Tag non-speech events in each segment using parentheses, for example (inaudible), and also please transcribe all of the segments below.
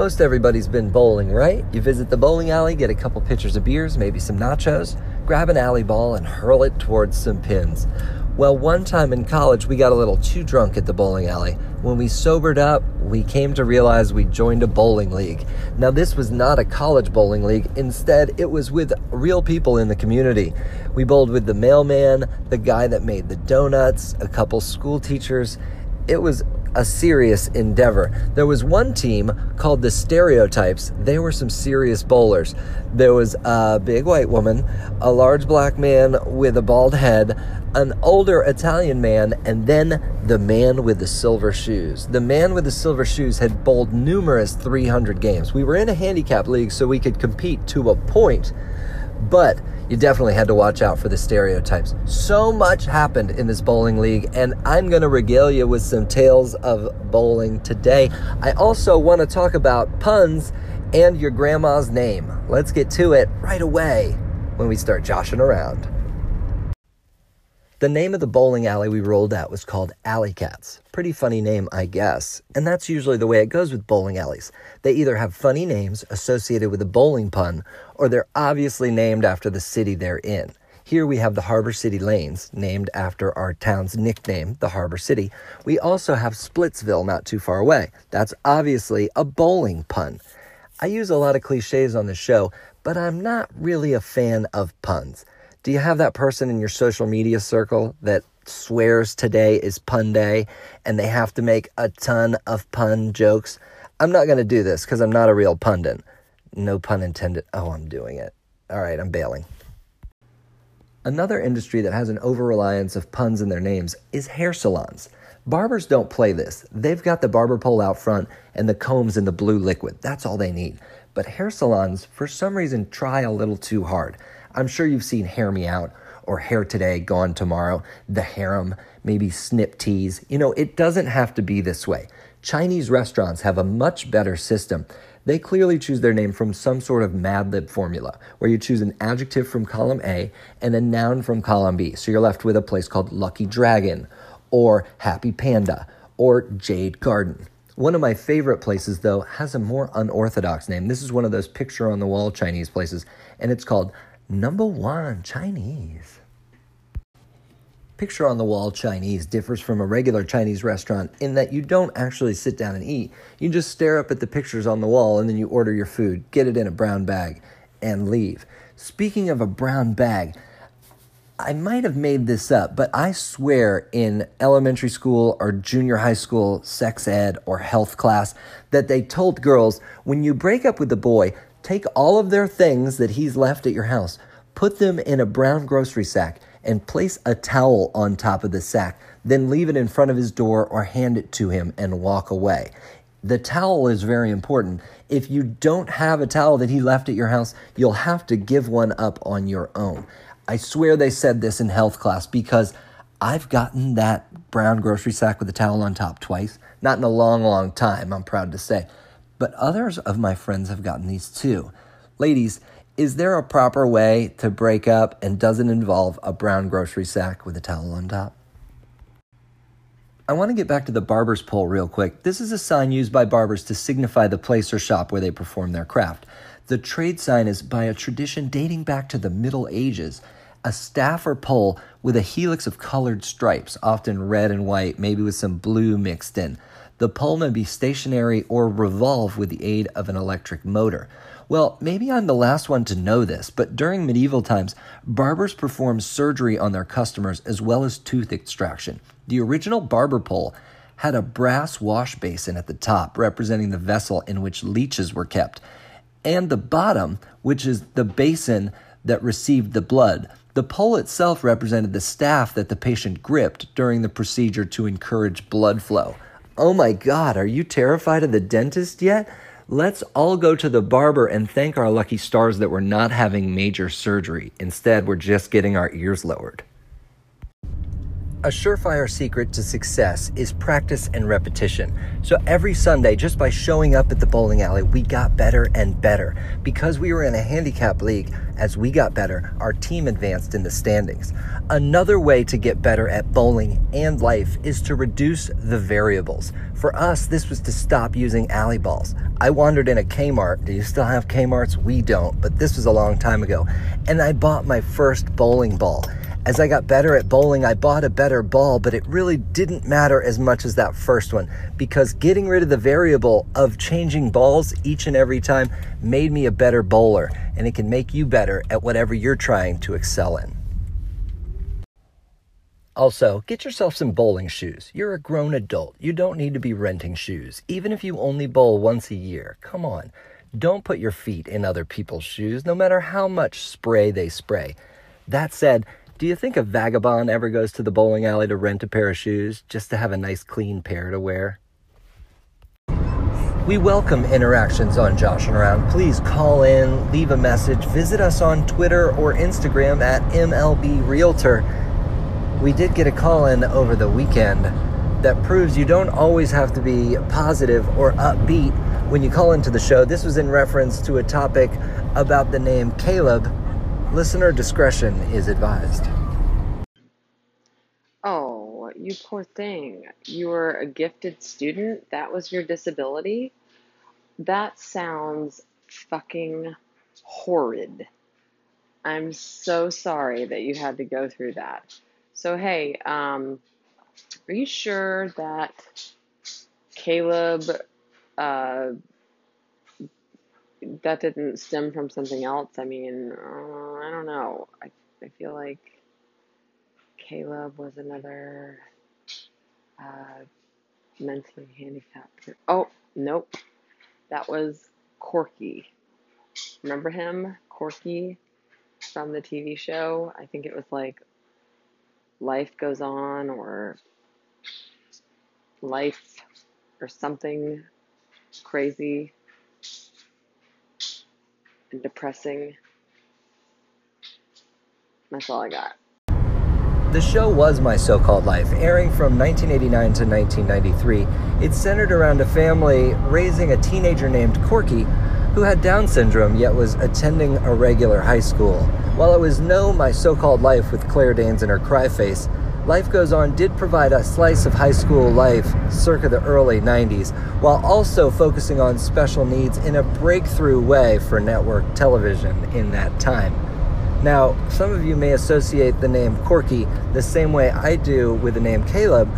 Most everybody's been bowling, right? You visit the bowling alley, get a couple pitchers of beers, maybe some nachos, grab an alley ball, and hurl it towards some pins. Well, one time in college, we got a little too drunk at the bowling alley. When we sobered up, we came to realize we joined a bowling league. Now, this was not a college bowling league. Instead, it was with real people in the community. We bowled with the mailman, the guy that made the donuts, a couple school teachers. It was a serious endeavor. There was one team called the Stereotypes. They were some serious bowlers. There was a big white woman, a large black man with a bald head, an older Italian man, and then the man with the silver shoes. The man with the silver shoes had bowled numerous 300 games. We were in a handicap league, so we could compete to a point, but you definitely had to watch out for the stereotypes. So much happened in this bowling league, and I'm going to regale you with some tales of bowling today. I also want to talk about puns and your grandma's name. Let's get to it right away when we start joshing around. The name of the bowling alley we rolled out was called Alley Cats. Pretty funny name, I guess. And that's usually the way it goes with bowling alleys. They either have funny names associated with a bowling pun, or they're obviously named after the city they're in. Here we have the Harbor City Lanes, named after our town's nickname, the Harbor City. We also have Splitsville not too far away. That's obviously a bowling pun. I use a lot of cliches on the show, but I'm not really a fan of puns. Do you have that person in your social media circle that swears today is pun day and they have to make a ton of pun jokes? I'm not going to do this because I'm not a real pundit. No pun intended. Oh, I'm doing it. All right, I'm bailing. Another industry that has an over reliance of puns in their names is hair salons. Barbers don't play this. They've got the barber pole out front and the combs in the blue liquid. That's all they need. But hair salons, for some reason, try a little too hard. I'm sure you've seen Hair Me Out or Hair Today, Gone Tomorrow, The Harem, maybe Snip Tease. You know, it doesn't have to be this way. Chinese restaurants have a much better system. They clearly choose their name from some sort of Mad Lib formula, where you choose an adjective from column A and a noun from column B. So you're left with a place called Lucky Dragon, or Happy Panda, or Jade Garden. One of my favorite places, though, has a more unorthodox name. This is one of those picture on the wall Chinese places, and it's called Number one, Chinese. Picture on the wall Chinese differs from a regular Chinese restaurant in that you don't actually sit down and eat. You just stare up at the pictures on the wall and then you order your food, get it in a brown bag, and leave. Speaking of a brown bag, I might have made this up, but I swear in elementary school or junior high school sex ed or health class that they told girls when you break up with a boy, Take all of their things that he's left at your house, put them in a brown grocery sack, and place a towel on top of the sack. Then leave it in front of his door or hand it to him and walk away. The towel is very important. If you don't have a towel that he left at your house, you'll have to give one up on your own. I swear they said this in health class because I've gotten that brown grocery sack with a towel on top twice. Not in a long, long time, I'm proud to say but others of my friends have gotten these too. Ladies, is there a proper way to break up and doesn't involve a brown grocery sack with a towel on top? I want to get back to the barber's pole real quick. This is a sign used by barbers to signify the place or shop where they perform their craft. The trade sign is by a tradition dating back to the Middle Ages. A staff or pole with a helix of colored stripes, often red and white, maybe with some blue mixed in. The pole may be stationary or revolve with the aid of an electric motor. Well, maybe I'm the last one to know this, but during medieval times, barbers performed surgery on their customers as well as tooth extraction. The original barber pole had a brass wash basin at the top, representing the vessel in which leeches were kept, and the bottom, which is the basin that received the blood. The pole itself represented the staff that the patient gripped during the procedure to encourage blood flow. Oh my God, are you terrified of the dentist yet? Let's all go to the barber and thank our lucky stars that we're not having major surgery. Instead, we're just getting our ears lowered. A surefire secret to success is practice and repetition. So every Sunday, just by showing up at the bowling alley, we got better and better. Because we were in a handicap league, as we got better, our team advanced in the standings. Another way to get better at bowling and life is to reduce the variables. For us, this was to stop using alley balls. I wandered in a Kmart. Do you still have Kmarts? We don't, but this was a long time ago. And I bought my first bowling ball. As I got better at bowling, I bought a better ball, but it really didn't matter as much as that first one because getting rid of the variable of changing balls each and every time made me a better bowler, and it can make you better at whatever you're trying to excel in. Also, get yourself some bowling shoes. You're a grown adult. You don't need to be renting shoes, even if you only bowl once a year. Come on. Don't put your feet in other people's shoes, no matter how much spray they spray. That said, do you think a vagabond ever goes to the bowling alley to rent a pair of shoes just to have a nice clean pair to wear? We welcome interactions on Joshing Around. Please call in, leave a message, visit us on Twitter or Instagram at MLB Realtor. We did get a call in over the weekend that proves you don't always have to be positive or upbeat when you call into the show. This was in reference to a topic about the name Caleb Listener discretion is advised. Oh, you poor thing. You were a gifted student? That was your disability? That sounds fucking horrid. I'm so sorry that you had to go through that. So, hey, um, are you sure that Caleb uh, that didn't stem from something else. I mean, uh, I don't know. I, I feel like Caleb was another uh, mentally handicapped. Oh, nope. That was Corky. Remember him? Corky from the TV show? I think it was like Life Goes On or Life or something crazy and depressing. That's all I got. The show was My So Called Life, airing from 1989 to 1993. It centered around a family raising a teenager named Corky who had Down syndrome yet was attending a regular high school. While it was no My So Called Life with Claire Danes and her cry face, Life Goes On did provide a slice of high school life circa the early 90s, while also focusing on special needs in a breakthrough way for network television in that time. Now, some of you may associate the name Corky the same way I do with the name Caleb.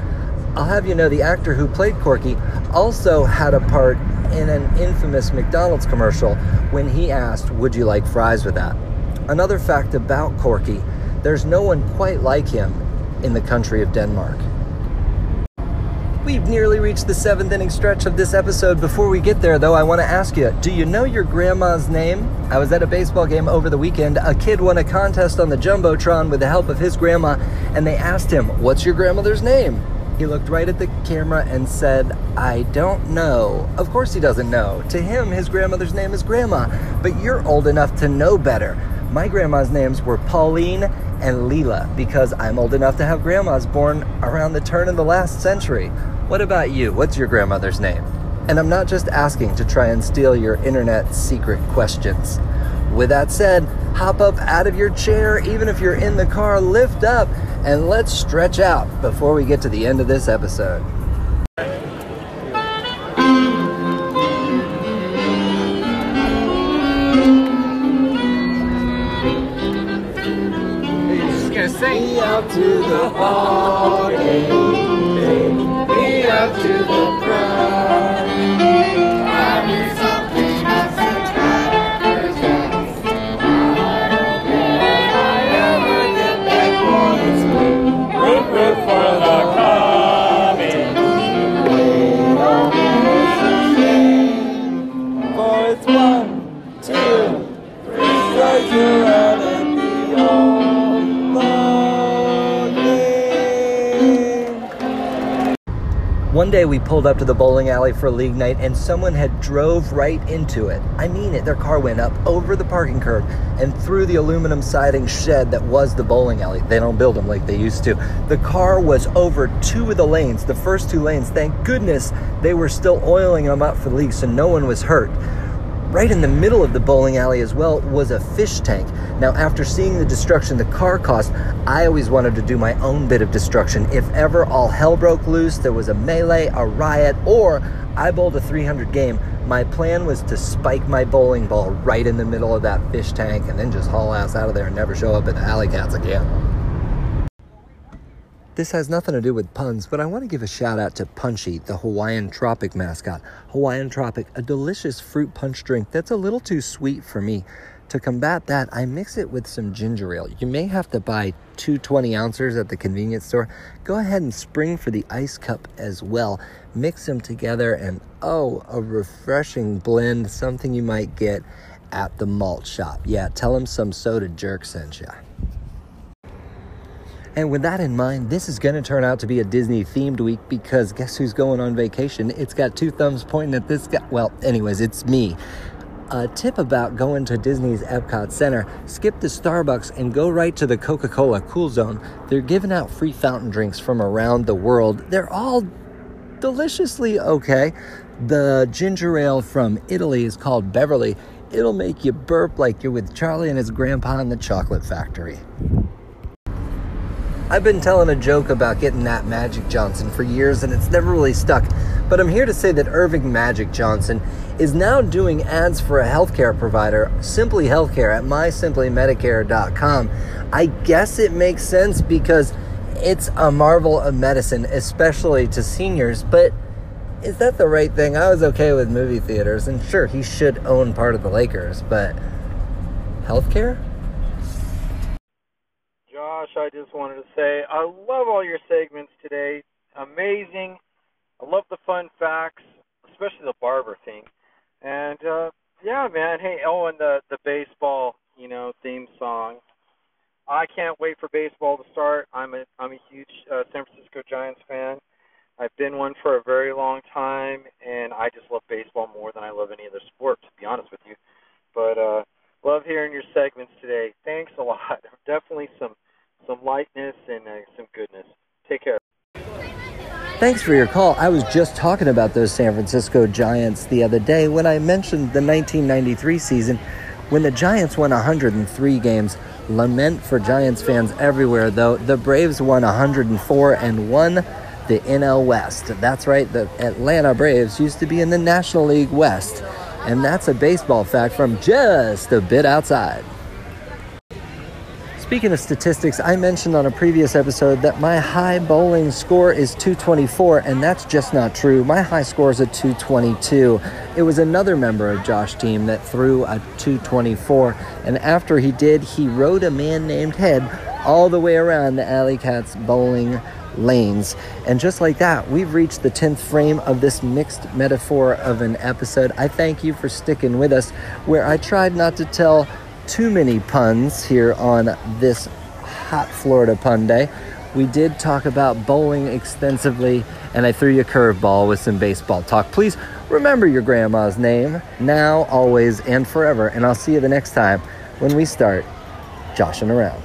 I'll have you know the actor who played Corky also had a part in an infamous McDonald's commercial when he asked, Would you like fries with that? Another fact about Corky there's no one quite like him in the country of Denmark. We've nearly reached the seventh inning stretch of this episode. Before we get there, though, I want to ask you do you know your grandma's name? I was at a baseball game over the weekend. A kid won a contest on the Jumbotron with the help of his grandma, and they asked him, What's your grandmother's name? He looked right at the camera and said, I don't know. Of course, he doesn't know. To him, his grandmother's name is Grandma, but you're old enough to know better. My grandma's names were Pauline and Leela because I'm old enough to have grandmas born around the turn of the last century. What about you? What's your grandmother's name? And I'm not just asking to try and steal your internet secret questions. With that said, hop up out of your chair, even if you're in the car, lift up, and let's stretch out before we get to the end of this episode. Be out to the party, be out to the One day we pulled up to the bowling alley for league night and someone had drove right into it. I mean it, their car went up over the parking curb and through the aluminum siding shed that was the bowling alley. They don't build them like they used to. The car was over two of the lanes, the first two lanes. Thank goodness they were still oiling them up for the league so no one was hurt right in the middle of the bowling alley as well was a fish tank. Now, after seeing the destruction the car caused, I always wanted to do my own bit of destruction. If ever all hell broke loose, there was a melee, a riot, or I bowled a 300 game, my plan was to spike my bowling ball right in the middle of that fish tank and then just haul ass out of there and never show up at the alley cats again. This has nothing to do with puns, but I want to give a shout out to Punchy, the Hawaiian Tropic mascot. Hawaiian Tropic, a delicious fruit punch drink that's a little too sweet for me. To combat that, I mix it with some ginger ale. You may have to buy two 20 ounces at the convenience store. Go ahead and spring for the ice cup as well. Mix them together, and oh, a refreshing blend, something you might get at the malt shop. Yeah, tell them some soda jerk sent you. And with that in mind, this is going to turn out to be a Disney themed week because guess who's going on vacation? It's got two thumbs pointing at this guy. Well, anyways, it's me. A tip about going to Disney's Epcot Center skip the Starbucks and go right to the Coca Cola Cool Zone. They're giving out free fountain drinks from around the world. They're all deliciously okay. The ginger ale from Italy is called Beverly. It'll make you burp like you're with Charlie and his grandpa in the chocolate factory. I've been telling a joke about getting that Magic Johnson for years and it's never really stuck. But I'm here to say that Earvin Magic Johnson is now doing ads for a healthcare provider, Simply Healthcare, at mysimplymedicare.com. I guess it makes sense because it's a marvel of medicine, especially to seniors, but is that the right thing? I was okay with movie theaters, and sure, he should own part of the Lakers, but healthcare? I just wanted to say I love all your segments today. Amazing. I love the fun facts, especially the barber thing. And uh yeah, man. Hey, oh, and the the baseball, you know, theme song. I can't wait for baseball to start. I'm a I'm a huge uh, San Francisco Giants fan. I've been one for a very long time, and I just love baseball more than I love any other sport, to be honest with you. But uh, love hearing your segments today. Thanks a lot. (laughs) Definitely some lightness and uh, some goodness. Take care. Thanks for your call. I was just talking about those San Francisco Giants the other day when I mentioned the 1993 season when the Giants won 103 games. Lament for Giants fans everywhere, though. The Braves won 104 and won the NL West. That's right, the Atlanta Braves used to be in the National League West. And that's a baseball fact from just a bit outside. Speaking of statistics, I mentioned on a previous episode that my high bowling score is 224, and that's just not true. My high score is a 222. It was another member of Josh's team that threw a 224, and after he did, he rode a man named Head all the way around the Alley Cats bowling lanes. And just like that, we've reached the 10th frame of this mixed metaphor of an episode. I thank you for sticking with us, where I tried not to tell too many puns here on this hot Florida pun day. We did talk about bowling extensively, and I threw you a curveball with some baseball talk. Please remember your grandma's name now, always, and forever. And I'll see you the next time when we start joshing around.